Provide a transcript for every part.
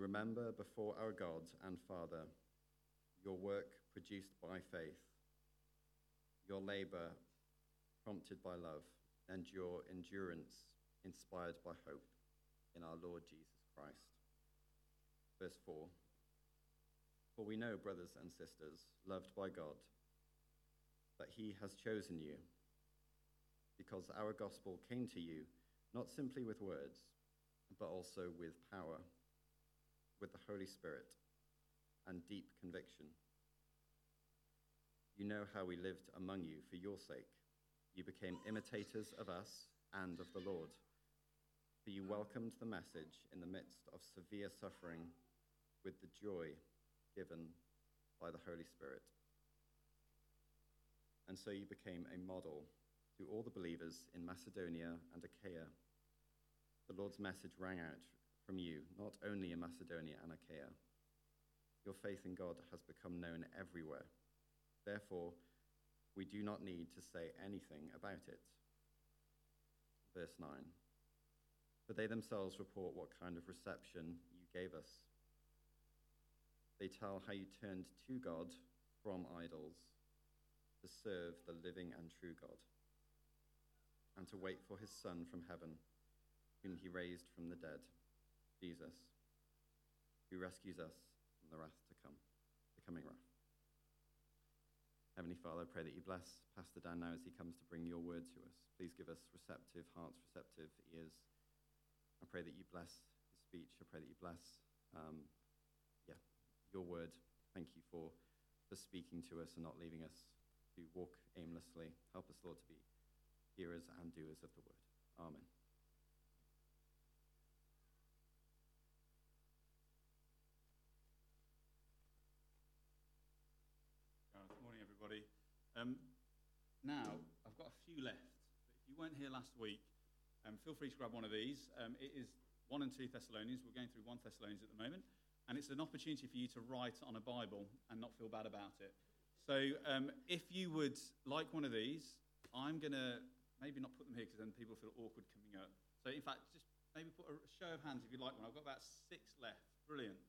remember before our God and Father your work produced by faith, your labor prompted by love, and your endurance inspired by hope in our Lord Jesus Christ. Verse 4 For we know, brothers and sisters, loved by God, that He has chosen you, because our gospel came to you not simply with words, but also with power, with the Holy Spirit, and deep conviction. You know how we lived among you for your sake. You became imitators of us and of the Lord. For you welcomed the message in the midst of severe suffering with the joy given by the Holy Spirit. And so you became a model to all the believers in Macedonia and Achaia. The Lord's message rang out from you, not only in Macedonia and Achaia. Your faith in God has become known everywhere. Therefore, we do not need to say anything about it. Verse 9. For they themselves report what kind of reception you gave us. They tell how you turned to God from idols to serve the living and true God, and to wait for his Son from heaven, whom he raised from the dead, Jesus, who rescues us from the wrath to come, the coming wrath. Heavenly Father, I pray that you bless Pastor Dan now as he comes to bring your word to us. Please give us receptive hearts, receptive ears. I pray that you bless his speech. I pray that you bless, um, yeah, your word. Thank you for, for speaking to us and not leaving us to walk aimlessly. Help us, Lord, to be hearers and doers of the word. Amen. Good morning, everybody. Um, now, I've got a few left. But if you weren't here last week, um, feel free to grab one of these. Um, it is 1 and 2 Thessalonians. We're going through 1 Thessalonians at the moment. And it's an opportunity for you to write on a Bible and not feel bad about it. So um, if you would like one of these, I'm going to maybe not put them here because then people feel awkward coming up. So, in fact, just maybe put a show of hands if you'd like one. I've got about six left. Brilliant.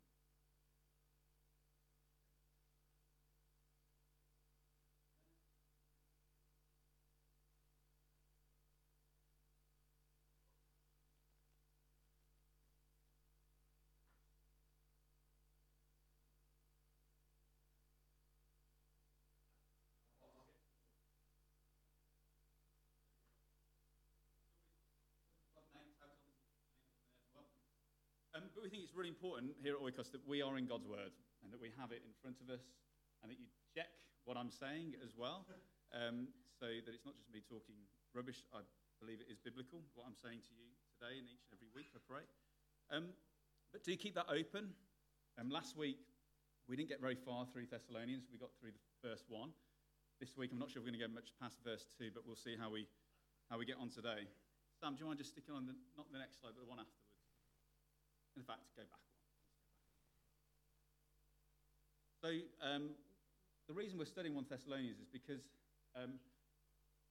Um, but we think it's really important here at Oikos that we are in God's Word and that we have it in front of us and that you check what I'm saying as well um, so that it's not just me talking rubbish. I believe it is biblical, what I'm saying to you today and each and every week, I pray. Um, but do keep that open. Um, last week, we didn't get very far through Thessalonians. We got through the first one. This week, I'm not sure we're going to go much past verse 2, but we'll see how we, how we get on today. Sam, do you mind just sticking on the, not the next slide, but the one afterwards? In fact, go back. So, um, the reason we're studying 1 Thessalonians is because um,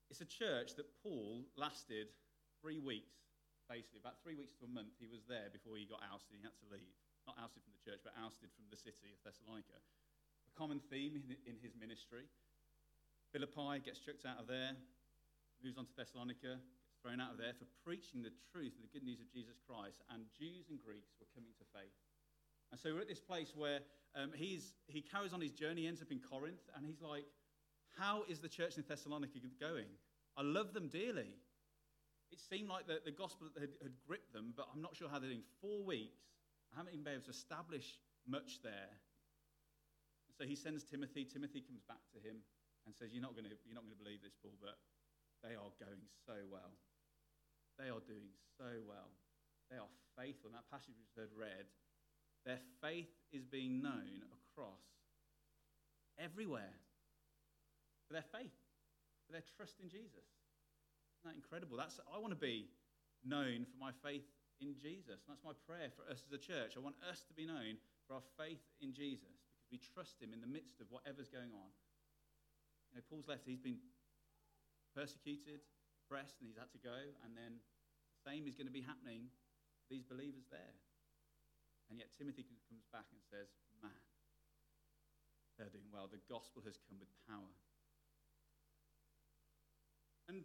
it's a church that Paul lasted three weeks, basically, about three weeks to a month. He was there before he got ousted. He had to leave. Not ousted from the church, but ousted from the city of Thessalonica. A common theme in, in his ministry. Philippi gets chucked out of there, moves on to Thessalonica, thrown out of there for preaching the truth of the good news of Jesus Christ, and Jews and Greeks were coming to faith. And so we're at this place where um, he's, he carries on his journey, ends up in Corinth, and he's like, How is the church in Thessalonica going? I love them dearly. It seemed like the, the gospel had, had gripped them, but I'm not sure how they're doing. Four weeks, I haven't even been able to establish much there. And so he sends Timothy. Timothy comes back to him and says, You're not going to, you're not going to believe this, Paul, but they are going so well. They are doing so well. They are faithful. In that passage we just read, their faith is being known across everywhere for their faith, for their trust in Jesus. Isn't that incredible? That's, I want to be known for my faith in Jesus. And that's my prayer for us as a church. I want us to be known for our faith in Jesus because we trust him in the midst of whatever's going on. You know, Paul's left, he's been persecuted, oppressed, and he's had to go. And then the same is going to be happening these believers there. And yet Timothy comes back and says, Man, they're doing well. The gospel has come with power. And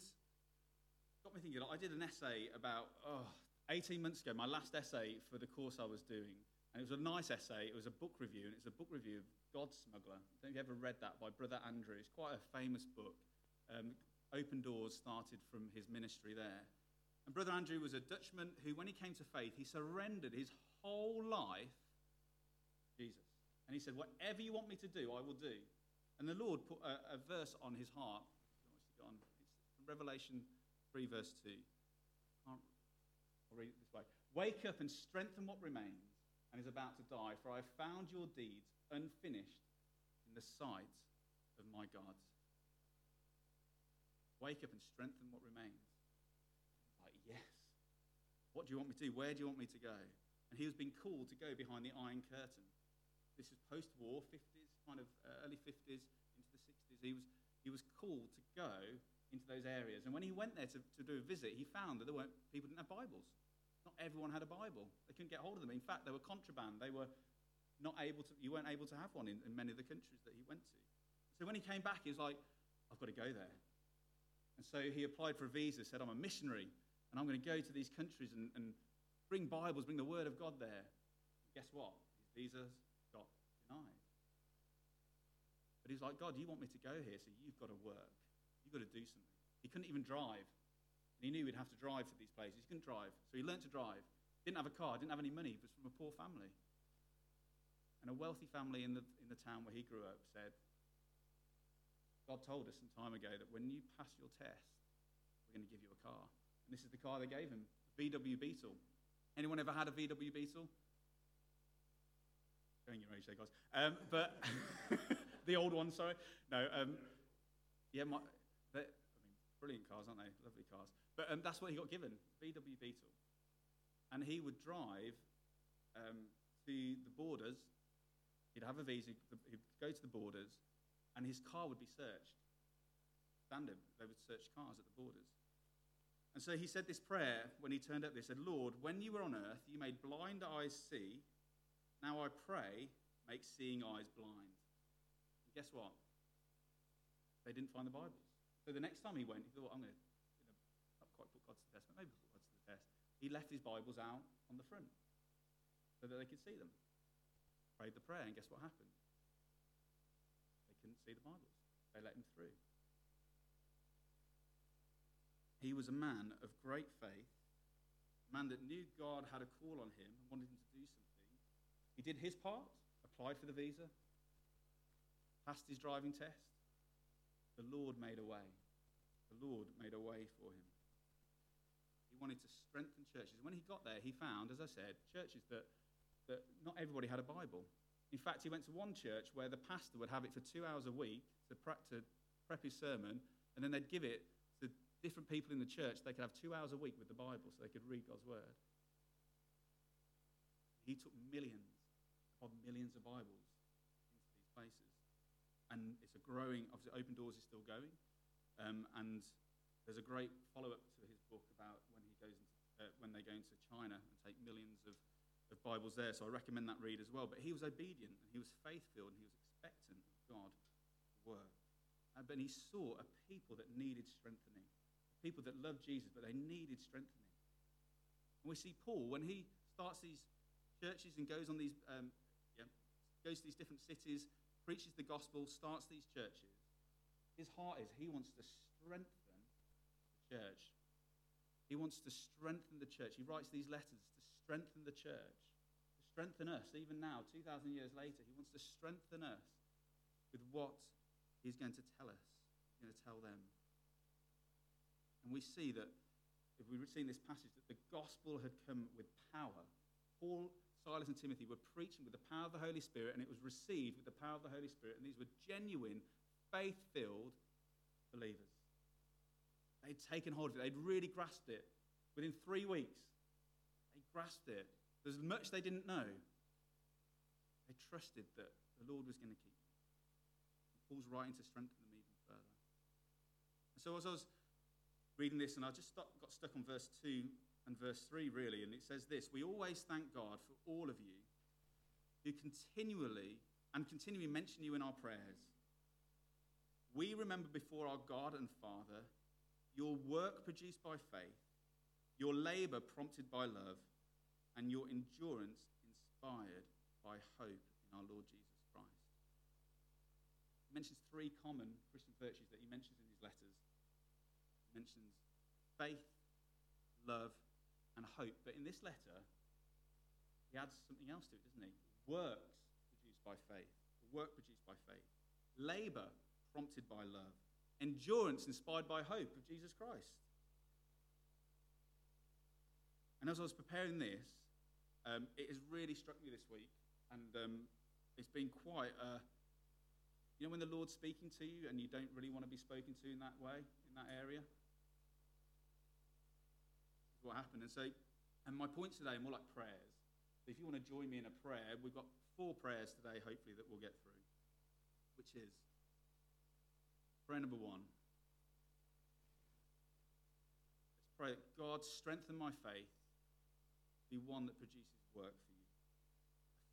got me thinking, I did an essay about oh, 18 months ago, my last essay for the course I was doing. And it was a nice essay. It was a book review, and it's a book review of God Smuggler. I don't know if you ever read that by Brother Andrew. It's quite a famous book. Um, Open Doors started from his ministry there. And Brother Andrew was a Dutchman who, when he came to faith, he surrendered his whole life to Jesus. And he said, Whatever you want me to do, I will do. And the Lord put a, a verse on his heart. It's from Revelation 3, verse 2. I'll read it this way Wake up and strengthen what remains and is about to die, for I have found your deeds unfinished in the sight of my God. Wake up and strengthen what remains. Like, yes. What do you want me to do? Where do you want me to go? And he was being called to go behind the Iron Curtain. This is post war, 50s, kind of uh, early 50s into the 60s. He was, he was called to go into those areas. And when he went there to, to do a visit, he found that there weren't, people didn't have Bibles. Not everyone had a Bible. They couldn't get hold of them. In fact, they were contraband. They were not able to, you weren't able to have one in, in many of the countries that he went to. So when he came back, he was like, I've got to go there. And so he applied for a visa, said, I'm a missionary, and I'm going to go to these countries and, and bring Bibles, bring the Word of God there. And guess what? His visa got denied. But he's like, God, you want me to go here, so you've got to work. You've got to do something. He couldn't even drive. And he knew he'd have to drive to these places. He couldn't drive. So he learned to drive. Didn't have a car, didn't have any money. Was from a poor family. And a wealthy family in the, in the town where he grew up said, God told us some time ago that when you pass your test, we're going to give you a car. And this is the car they gave him, VW Beetle. Anyone ever had a VW Beetle? Showing your age there, guys. Um, but the old one, sorry. No, um, yeah, my, I mean, brilliant cars, aren't they? Lovely cars. But um, that's what he got given, VW Beetle. And he would drive um, to the borders. He'd have a visa. He'd go to the borders, and his car would be searched. They would search cars at the borders. And so he said this prayer when he turned up. They said, Lord, when you were on earth, you made blind eyes see. Now I pray, make seeing eyes blind. And guess what? They didn't find the Bibles. So the next time he went, he thought, I'm going to quite put God to the test, but maybe put God to the test. He left his Bibles out on the front so that they could see them. Prayed the prayer, and guess what happened? Couldn't see the Bibles. They let him through. He was a man of great faith, a man that knew God had a call on him and wanted him to do something. He did his part, applied for the visa, passed his driving test. The Lord made a way. The Lord made a way for him. He wanted to strengthen churches. When he got there, he found, as I said, churches that, that not everybody had a Bible. In fact, he went to one church where the pastor would have it for two hours a week to prep, to prep his sermon, and then they'd give it to different people in the church. They could have two hours a week with the Bible so they could read God's word. He took millions upon millions of Bibles into these places. And it's a growing, obviously, Open Doors is still going. Um, and there's a great follow up to his book about goes into, uh, when they go into China and take millions of, of Bibles there. So I recommend that read as well. But he was obedient and he was faith filled and he was expectant of God work. Uh, but he saw a people that needed strengthening, people that loved Jesus, but they needed strengthening. And we see Paul when he starts these churches and goes on these, um, yeah, goes to these different cities, preaches the gospel, starts these churches. His heart is he wants to strengthen the church he wants to strengthen the church. He writes these letters strengthen the church, to strengthen us, even now, 2,000 years later. He wants to strengthen us with what he's going to tell us, he's going to tell them. And we see that, if we've seen this passage, that the gospel had come with power. Paul, Silas, and Timothy were preaching with the power of the Holy Spirit, and it was received with the power of the Holy Spirit. And these were genuine, faith filled believers. They'd taken hold of it, they'd really grasped it. Within three weeks, grasped it. There's much they didn't know. They trusted that the Lord was going to keep them. Paul's writing to strengthen them even further. And so as I was reading this, and I just got stuck on verse 2 and verse 3, really, and it says this We always thank God for all of you who continually and continually mention you in our prayers. We remember before our God and Father your work produced by faith, your labor prompted by love, and your endurance inspired by hope in our Lord Jesus Christ. He mentions three common Christian virtues that he mentions in his letters. He mentions faith, love, and hope. But in this letter, he adds something else to it, doesn't he? Works produced by faith, work produced by faith, labor prompted by love, endurance inspired by hope of Jesus Christ. And as I was preparing this, um, it has really struck me this week, and um, it's been quite a. You know, when the Lord's speaking to you and you don't really want to be spoken to in that way, in that area? What happened. And so, and my points today are more like prayers. If you want to join me in a prayer, we've got four prayers today, hopefully, that we'll get through, which is Prayer number one. Let's pray that God strengthen my faith, be one that produces work for you.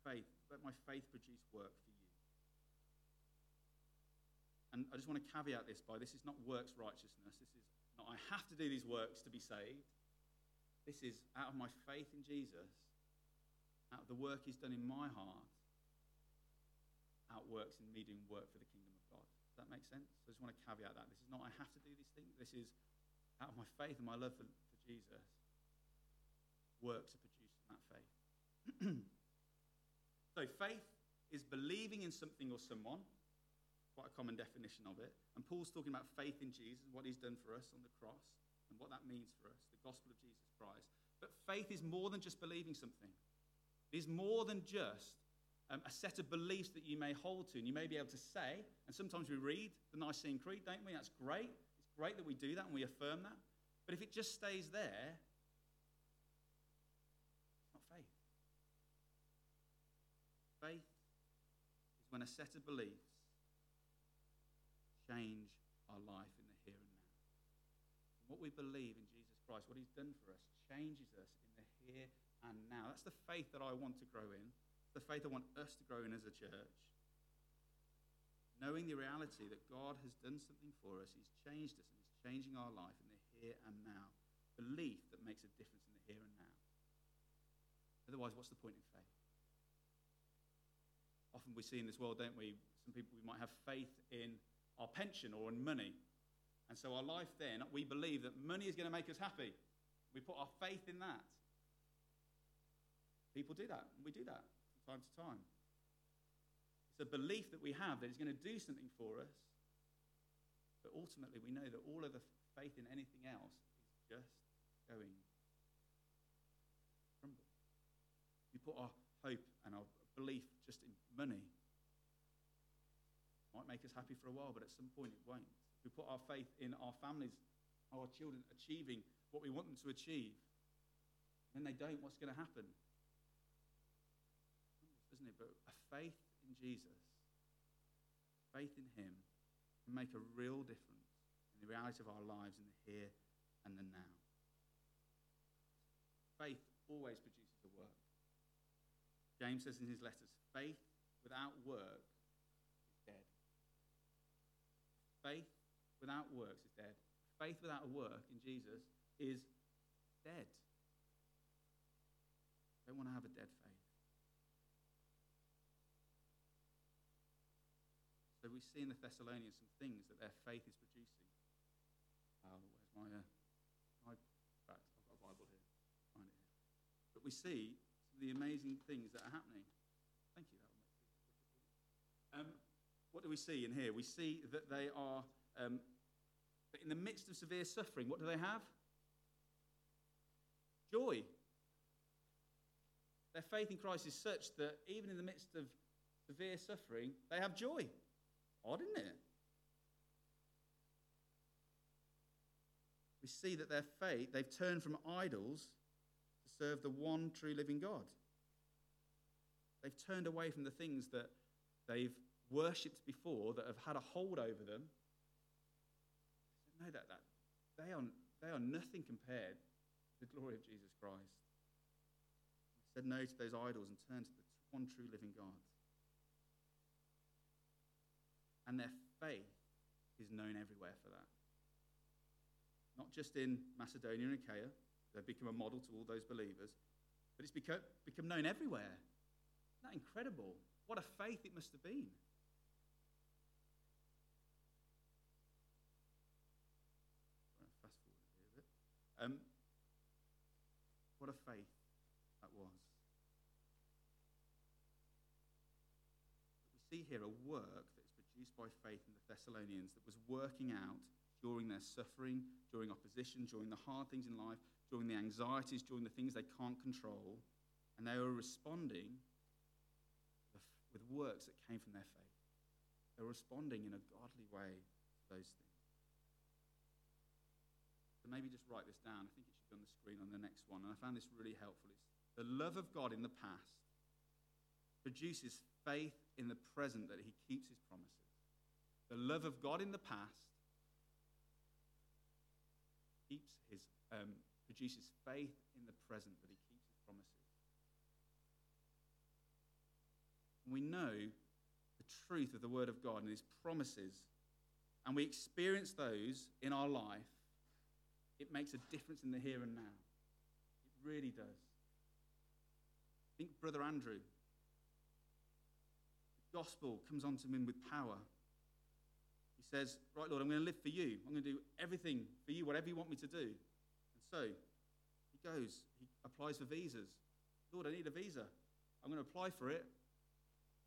Faith, let my faith produce work for you. And I just want to caveat this by this is not works righteousness. This is not I have to do these works to be saved. This is out of my faith in Jesus, out of the work he's done in my heart, out works in me doing work for the kingdom of God. does that make sense? I just want to caveat that. This is not I have to do these things. This is out of my faith and my love for, for Jesus. Works are produced in that faith. so faith is believing in something or someone. Quite a common definition of it. And Paul's talking about faith in Jesus, what he's done for us on the cross, and what that means for us, the gospel of Jesus Christ. But faith is more than just believing something. It is more than just um, a set of beliefs that you may hold to and you may be able to say. And sometimes we read the Nicene Creed, don't we? That's great. It's great that we do that and we affirm that. But if it just stays there, it's not faith. Faith is when a set of beliefs change our life in the here and now. And what we believe in Jesus Christ, what he's done for us, changes us in the here and now. That's the faith that I want to grow in the faith I want us to grow in as a church. Knowing the reality that God has done something for us, He's changed us, and He's changing our life in the here and now. Belief that makes a difference in the here and now. Otherwise, what's the point in faith? Often we see in this world, don't we? Some people, we might have faith in our pension or in money. And so our life then, we believe that money is going to make us happy. We put our faith in that. People do that. We do that from time to time. It's a belief that we have that it's going to do something for us, but ultimately we know that all of the faith in anything else is just going crumble. We put our hope and our belief just in money. Might make us happy for a while, but at some point it won't. We put our faith in our families, our children achieving what we want them to achieve, when they don't, what's going to happen? isn't it? But a faith in Jesus, faith in Him, can make a real difference in the reality of our lives in the here and the now. Faith always produces a work. James says in his letters, faith without work is dead. Faith without works is dead. Faith without a work in Jesus is dead. Don't want to have a dead faith. So we see in the Thessalonians some things that their faith is producing. Uh, where's my, uh, my fact? I've got a Bible here. Find it here. But we see the amazing things that are happening. Thank you. Um, what do we see in here? We see that they are, um, in the midst of severe suffering, what do they have? Joy. Their faith in Christ is such that even in the midst of severe suffering, they have joy. Odd, isn't it? We see that their faith, they've turned from idols to serve the one true living God. They've turned away from the things that they've worshipped before that have had a hold over them. No, that, that they, are, they are nothing compared to the glory of Jesus Christ. They said no to those idols and turned to the one true living God. And their faith is known everywhere for that. Not just in Macedonia and Achaia, they've become a model to all those believers, but it's become, become known everywhere. Isn't that incredible? What a faith it must have been. Fast forward here a bit. Um, what a faith that was. But we see here a work that is produced by faith in the Thessalonians that was working out during their suffering, during opposition, during the hard things in life, during the anxieties, during the things they can't control. And they were responding with works that came from their faith. They were responding in a godly way to those things. So maybe just write this down. I think it should on the screen on the next one. And I found this really helpful. It's the love of God in the past produces faith in the present that he keeps his promises. The love of God in the past keeps his, um, produces faith in the present that he keeps his promises. we know the truth of the Word of God and His promises, and we experience those in our life, it makes a difference in the here and now. It really does. Think Brother Andrew. The gospel comes onto him with power. He says, Right, Lord, I'm going to live for you. I'm going to do everything for you, whatever you want me to do. And so he goes, he applies for visas. Lord, I need a visa. I'm going to apply for it.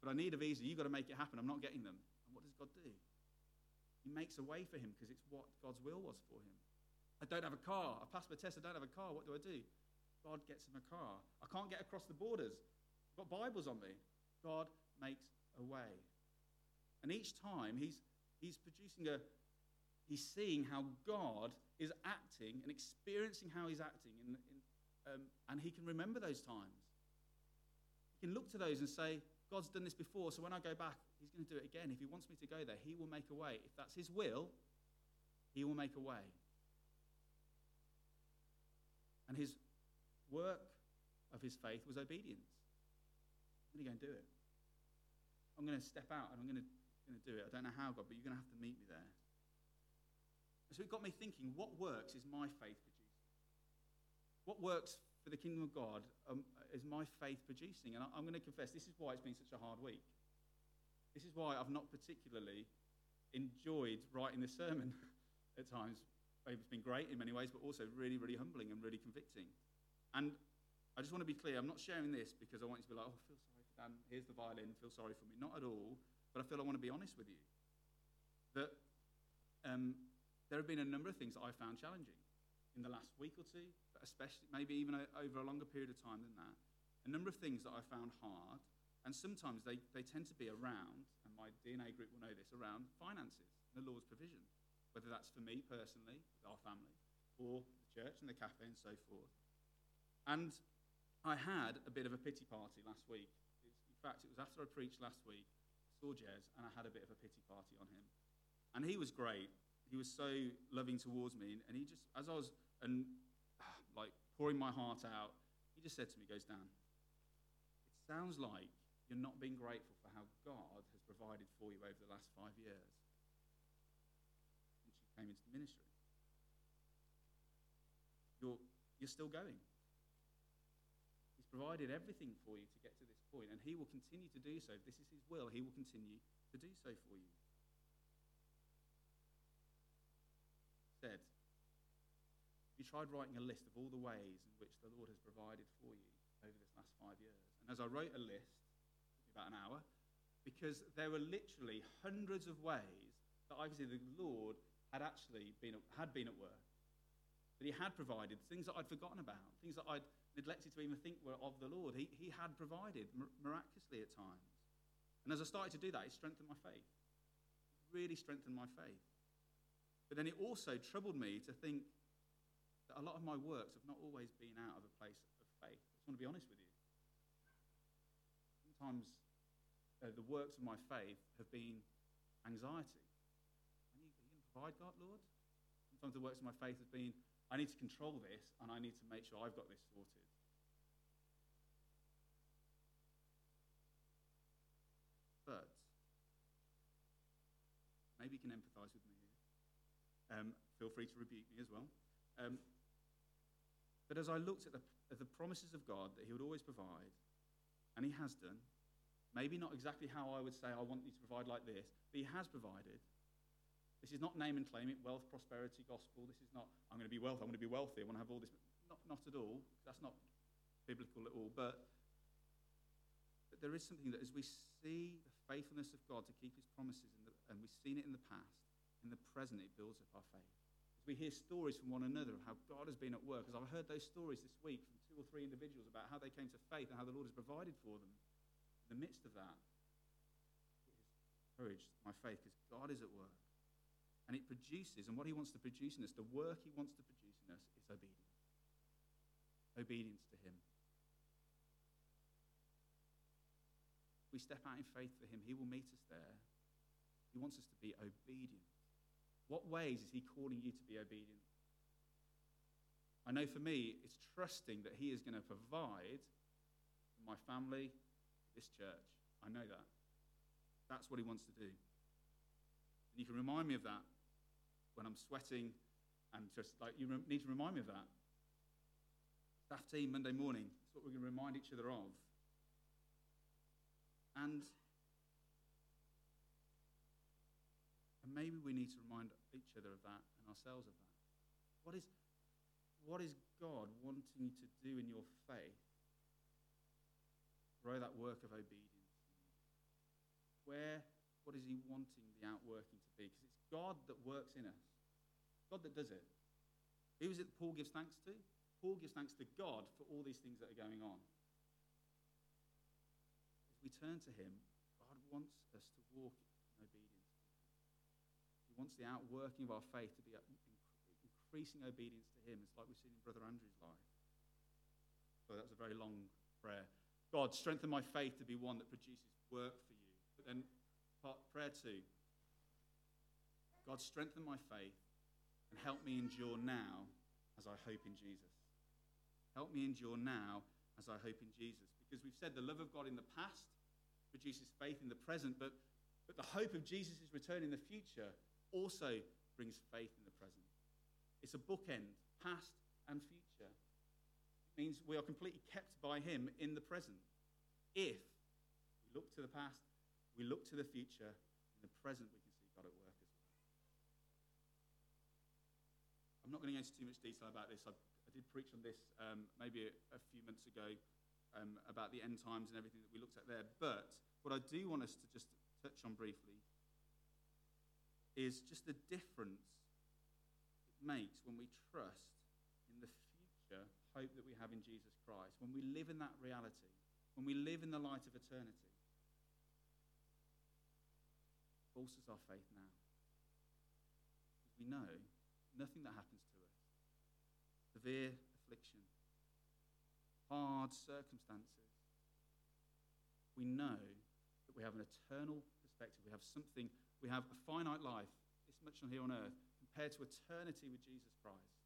But I need a visa. You've got to make it happen. I'm not getting them. And what does God do? He makes a way for him because it's what God's will was for him. I don't have a car. I passed my test. I don't have a car. What do I do? God gets him a car. I can't get across the borders. I've got Bibles on me. God makes a way. And each time he's, he's producing a, he's seeing how God is acting and experiencing how he's acting. In, in, um, and he can remember those times. He can look to those and say, God's done this before, so when I go back, He's going to do it again. If He wants me to go there, He will make a way. If that's His will, He will make a way. And His work of His faith was obedience. I'm going to go and do it. I'm going to step out and I'm going to, going to do it. I don't know how, God, but you're going to have to meet me there. So it got me thinking what works is my faith producing? What works for the kingdom of God um, is my faith producing. And I, I'm going to confess, this is why it's been such a hard week. This is why I've not particularly enjoyed writing the sermon at times. It's been great in many ways, but also really, really humbling and really convicting. And I just want to be clear I'm not sharing this because I want you to be like, oh, feel sorry for Dan. Here's the violin. Feel sorry for me. Not at all. But I feel I want to be honest with you. That um, there have been a number of things that I found challenging in the last week or two, but especially maybe even over a longer period of time than that a number of things that I found hard, and sometimes they, they tend to be around, and my DNA group will know this, around finances, the Lord's provision, whether that's for me personally, our family, or the church and the cafe and so forth. And I had a bit of a pity party last week. It's, in fact, it was after I preached last week, I saw Jez, and I had a bit of a pity party on him. And he was great. He was so loving towards me, and he just, as I was, and like pouring my heart out, he just said to me, goes, Dan, it sounds like you're not being grateful for how God has provided for you over the last five years came into the ministry. You're, you're still going. He's provided everything for you to get to this point, and He will continue to do so. If this is His will, He will continue to do so for you. Said, you tried writing a list of all the ways in which the Lord has provided for you over this last five years? And as I wrote a list, about an hour, because there were literally hundreds of ways that I could see the Lord had actually been, had been at work. That he had provided things that I'd forgotten about, things that I'd neglected to even think were of the Lord. He, he had provided miraculously at times. And as I started to do that, it strengthened my faith. It really strengthened my faith. But then it also troubled me to think that a lot of my works have not always been out of a place of faith. I just want to be honest with you sometimes uh, the works of my faith have been anxiety provide God, Lord? Sometimes the works of my faith have been, I need to control this and I need to make sure I've got this sorted. But maybe you can empathize with me here. Um, feel free to rebuke me as well. Um, but as I looked at the, at the promises of God that He would always provide, and He has done, maybe not exactly how I would say, I want you to provide like this, but He has provided. This is not name and claim it, wealth, prosperity, gospel. This is not, I'm going to be wealthy, I'm going to be wealthy, I want to have all this. Not, not at all. That's not biblical at all. But, but there is something that as we see the faithfulness of God to keep his promises, the, and we've seen it in the past, in the present, it builds up our faith. As we hear stories from one another of how God has been at work, as I've heard those stories this week from two or three individuals about how they came to faith and how the Lord has provided for them, in the midst of that, it has encouraged my faith because God is at work. And it produces, and what he wants to produce in us, the work he wants to produce in us, is obedience. Obedience to him. We step out in faith for him, he will meet us there. He wants us to be obedient. What ways is he calling you to be obedient? I know for me, it's trusting that he is going to provide for my family, this church. I know that. That's what he wants to do. And you can remind me of that when I'm sweating, and just like you need to remind me of that. Staff team Monday morning, that's what we're going to remind each other of. And, and maybe we need to remind each other of that and ourselves of that. What is, what is God wanting you to do in your faith? Grow that work of obedience. Where, what is He wanting the outworking to be? Because it's God that works in us. God that does it. Who is it that Paul gives thanks to? Paul gives thanks to God for all these things that are going on. If we turn to him, God wants us to walk in obedience. He wants the outworking of our faith to be increasing obedience to him. It's like we've seen in Brother Andrew's life. So that was a very long prayer. God, strengthen my faith to be one that produces work for you. But then part prayer two. God, strengthen my faith and help me endure now as I hope in Jesus. Help me endure now as I hope in Jesus. Because we've said the love of God in the past produces faith in the present, but, but the hope of Jesus' return in the future also brings faith in the present. It's a bookend, past and future. It means we are completely kept by Him in the present. If we look to the past, we look to the future, in the present we can see God at work as well. I'm not going to go into too much detail about this. I, I did preach on this um, maybe a, a, few months ago um, about the end times and everything that we looked at there. But what I do want us to just touch on briefly is just the difference it makes when we trust in the future hope that we have in Jesus Christ, when we live in that reality, when we live in the light of eternity bolsters our faith now. We know nothing that happens to us, severe affliction, hard circumstances, we know that we have an eternal perspective. We have something, we have a finite life, this much on here on earth, compared to eternity with Jesus Christ.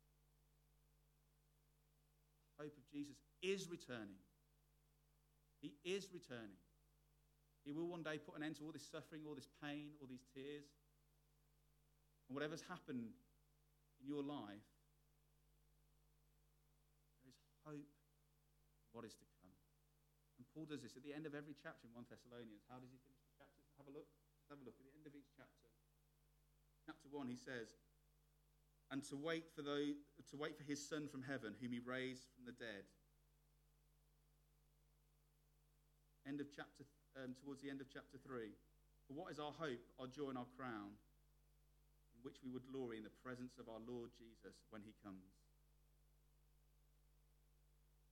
Hope of Jesus is returning. He is returning. He will one day put an end to all this suffering, all this pain, all these tears. And whatever's happened in your life, there is hope what is to come. And Paul does this at the end of every chapter in 1 Thessalonians. How does he finish the chapter? Have a look. Have a look at the end of each chapter. Chapter 1, he says, and to wait for those, to wait for his son from heaven, whom he raised from the dead. End of chapter um, towards the end of chapter 3. For what is our hope, our joy, and our crown, which we would glory in the presence of our Lord Jesus when he comes?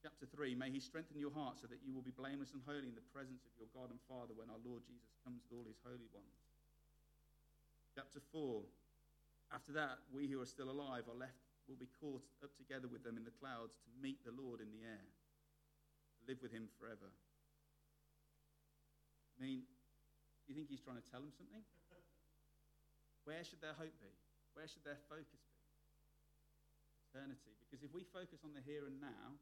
Chapter 3 May he strengthen your heart so that you will be blameless and holy in the presence of your God and Father when our Lord Jesus comes with all his holy ones. Chapter 4 After that, we who are still alive are left, will be caught up together with them in the clouds to meet the Lord in the air, to live with him forever. I mean, do you think he's trying to tell them something? Where should their hope be? Where should their focus be? Eternity. Because if we focus on the here and now,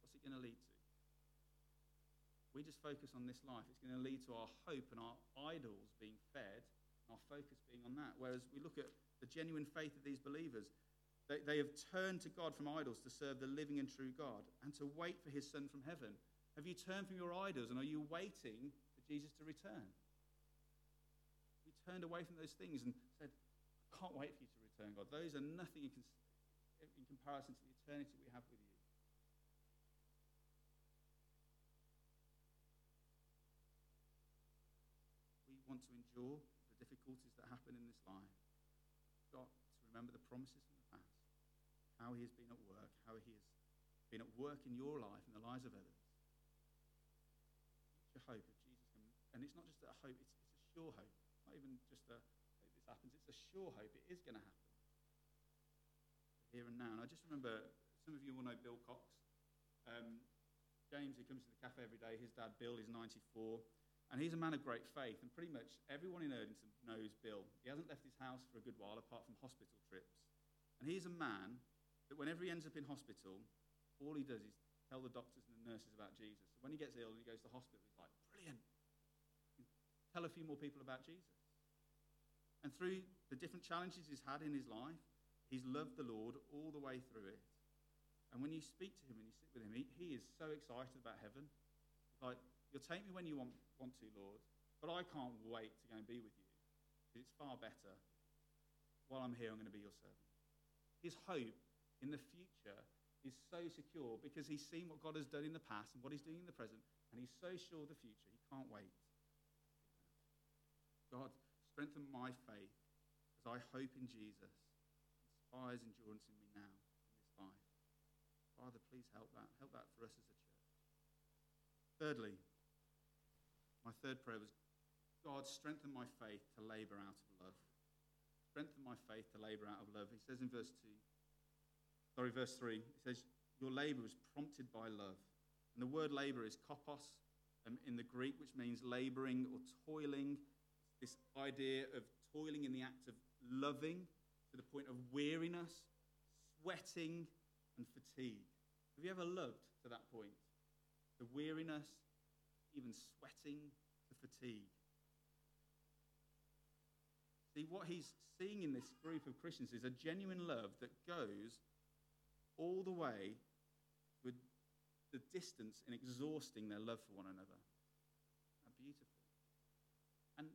what's it going to lead to? we just focus on this life, it's going to lead to our hope and our idols being fed, and our focus being on that. Whereas we look at the genuine faith of these believers, they, they have turned to God from idols to serve the living and true God and to wait for his Son from heaven. Have you turned from your idols and are you waiting for Jesus to return? Turned away from those things and said, I can't wait for you to return, God. Those are nothing in, in comparison to the eternity we have with you. We want to endure the difficulties that happen in this life. Got to remember the promises from the past, how He has been at work, how He has been at work in your life and the lives of others. Future hope of Jesus. And it's not just a hope, it's, it's a sure hope. Not even just a hope this happens, it's a sure hope. It is going to happen. Here and now. And I just remember, some of you will know Bill Cox. Um, James, who comes to the cafe every day, his dad Bill is 94. And he's a man of great faith, and pretty much everyone in Erdington knows Bill. He hasn't left his house for a good while, apart from hospital trips. And he's a man that whenever he ends up in hospital, all he does is tell the doctors and the nurses about Jesus. So when he gets ill and he goes to hospital, he's like, brilliant. Tell a few more people about Jesus. And through the different challenges he's had in his life, he's loved the Lord all the way through it. And when you speak to him and you sit with him, he, he is so excited about heaven. Like, you'll take me when you want, want to, Lord, but I can't wait to go and be with you. It's far better. While I'm here, I'm going to be your servant. His hope in the future is so secure because he's seen what God has done in the past and what he's doing in the present, and he's so sure of the future, he can't wait. God, strengthen my faith as I hope in Jesus. Inspires endurance in me now in this life. Father, please help that. Help that for us as a church. Thirdly, my third prayer was God, strengthen my faith to labor out of love. Strengthen my faith to labor out of love. He says in verse 2, sorry, verse 3, he says, Your labor is prompted by love. And the word labor is kopos um, in the Greek, which means laboring or toiling. This idea of toiling in the act of loving to the point of weariness, sweating, and fatigue. Have you ever loved to that point? The weariness, even sweating, the fatigue. See, what he's seeing in this group of Christians is a genuine love that goes all the way with the distance in exhausting their love for one another. How beautiful. And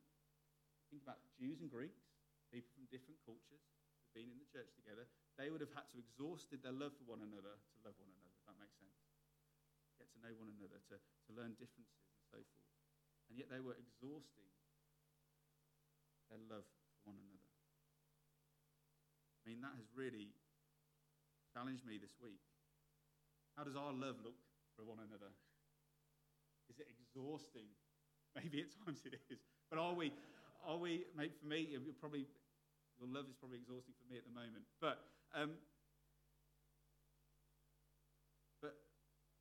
think about Jews and Greeks, people from different cultures who've been in the church together. They would have had to exhausted their love for one another to love one another, if that makes sense. Get to know one another, to, to learn differences and so forth. And yet they were exhausting their love for one another. I mean, that has really challenged me this week. How does our love look for one another? Is it exhausting? Maybe at times it is. But are we, are we, maybe for me, you're probably, your love is probably exhausting for me at the moment. But, um, but,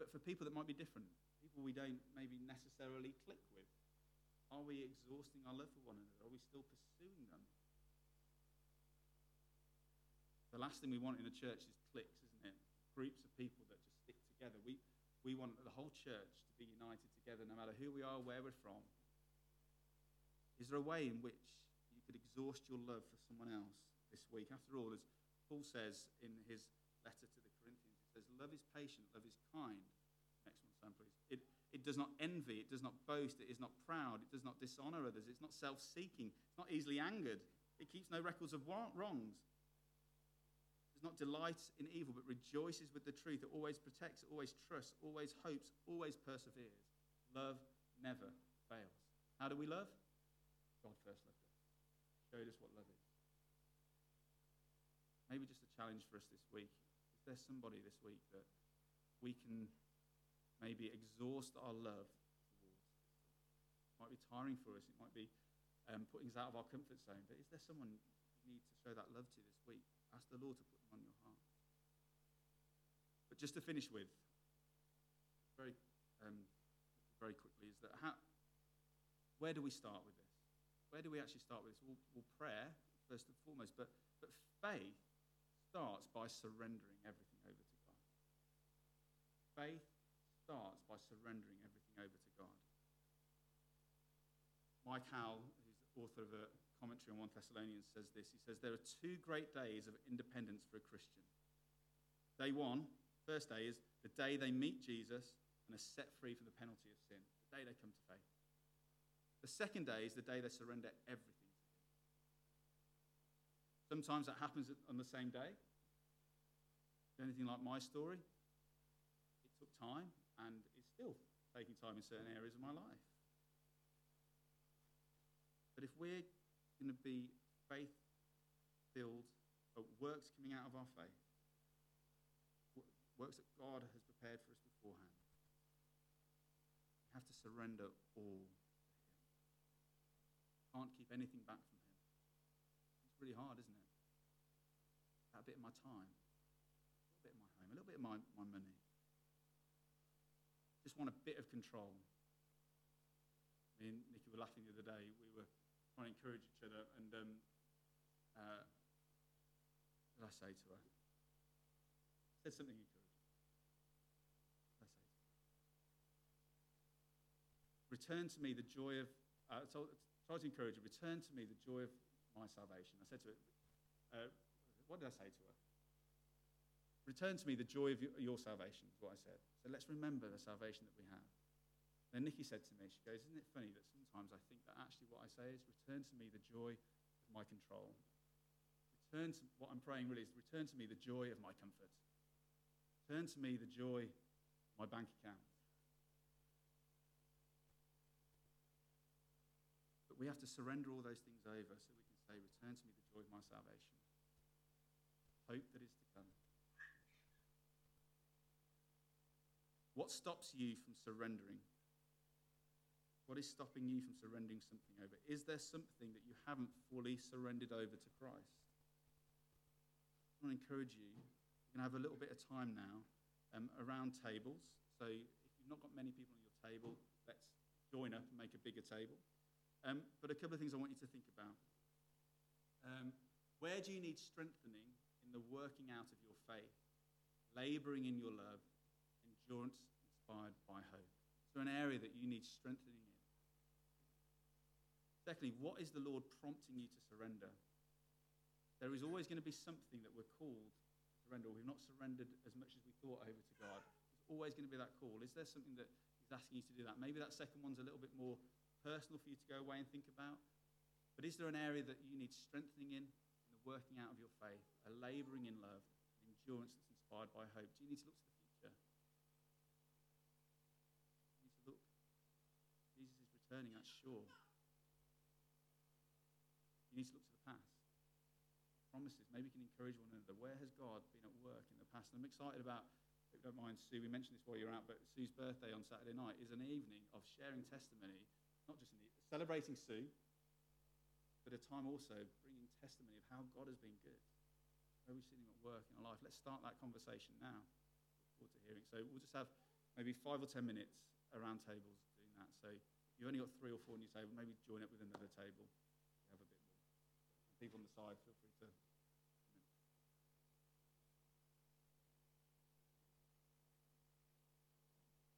but for people that might be different, people we don't maybe necessarily click with, are we exhausting our love for one another? Are we still pursuing them? The last thing we want in a church is cliques, isn't it? Groups of people that just stick together. We, we want the whole church to be united together, no matter who we are, where we're from. Is there a way in which you could exhaust your love for someone else this week? After all, as Paul says in his letter to the Corinthians, he says, Love is patient, love is kind. Next one, Sam, please. It, it does not envy, it does not boast, it is not proud, it does not dishonor others, it's not self seeking, it's not easily angered, it keeps no records of wrongs It does not delight in evil, but rejoices with the truth. It always protects, it always trusts, always hopes, always perseveres. Love never fails. How do we love? God first loved us, showed us what love is. Maybe just a challenge for us this week. Is there somebody this week that we can maybe exhaust our love towards? It might be tiring for us, it might be um, putting us out of our comfort zone, but is there someone you need to show that love to this week? Ask the Lord to put them on your heart. But just to finish with, very, um, very quickly, is that how, where do we start with this? Where do we actually start with this? Well, well, prayer, first and foremost, but, but faith starts by surrendering everything over to God. Faith starts by surrendering everything over to God. Mike Howell, who's the author of a commentary on 1 Thessalonians, says this. He says, There are two great days of independence for a Christian. Day one, first day, is the day they meet Jesus and are set free from the penalty of sin, the day they come to faith. The second day is the day they surrender everything. Sometimes that happens on the same day. Anything like my story? It took time and it's still taking time in certain areas of my life. But if we're going to be faith filled, works coming out of our faith, works that God has prepared for us beforehand, we have to surrender all. Can't keep anything back from Him. It's really hard, isn't it? That bit of my time, a little bit of my home, a little bit of my, my money. Just want a bit of control. Me and Nikki were laughing the other day. We were trying to encourage each other, and um, uh, did I say to her? I said something encouraging. What did I say to her? Return to me the joy of. Uh, so, try to encourage her. Return to me the joy of my salvation. I said to her, uh, what did I say to her? Return to me the joy of your salvation, is what I said. So let's remember the salvation that we have. Then Nikki said to me, she goes, Isn't it funny that sometimes I think that actually what I say is, Return to me the joy of my control. Return to what I'm praying really is, Return to me the joy of my comfort. Return to me the joy of my bank account. We have to surrender all those things over so we can say, Return to me the joy of my salvation. Hope that is to come. What stops you from surrendering? What is stopping you from surrendering something over? Is there something that you haven't fully surrendered over to Christ? I want to encourage you. You're going to have a little bit of time now um, around tables. So if you've not got many people on your table, let's join up and make a bigger table. Um, but a couple of things I want you to think about. Um, where do you need strengthening in the working out of your faith, laboring in your love, endurance inspired by hope? So, an area that you need strengthening in? Secondly, what is the Lord prompting you to surrender? There is always going to be something that we're called to surrender. We've not surrendered as much as we thought over to God. There's always going to be that call. Is there something that He's asking you to do that? Maybe that second one's a little bit more personal for you to go away and think about. But is there an area that you need strengthening in, in the working out of your faith, a laboring in love, an endurance that's inspired by hope? Do you need to look to the future? You need to look. Jesus is returning, that's sure. You need to look to the past. Promises. Maybe you can encourage one another. Where has God been at work in the past? And I'm excited about, if you don't mind, Sue, we mentioned this while you're out, but Sue's birthday on Saturday night is an evening of sharing testimony, not just in the, celebrating Sue, but a time also bringing testimony of how God has been good. Where we've seen him at work in our life. Let's start that conversation now. Look forward to hearing. So we'll just have maybe five or ten minutes around tables doing that. So you've only got three or four on your table, maybe join up with another table Have a bit more people on the side, feel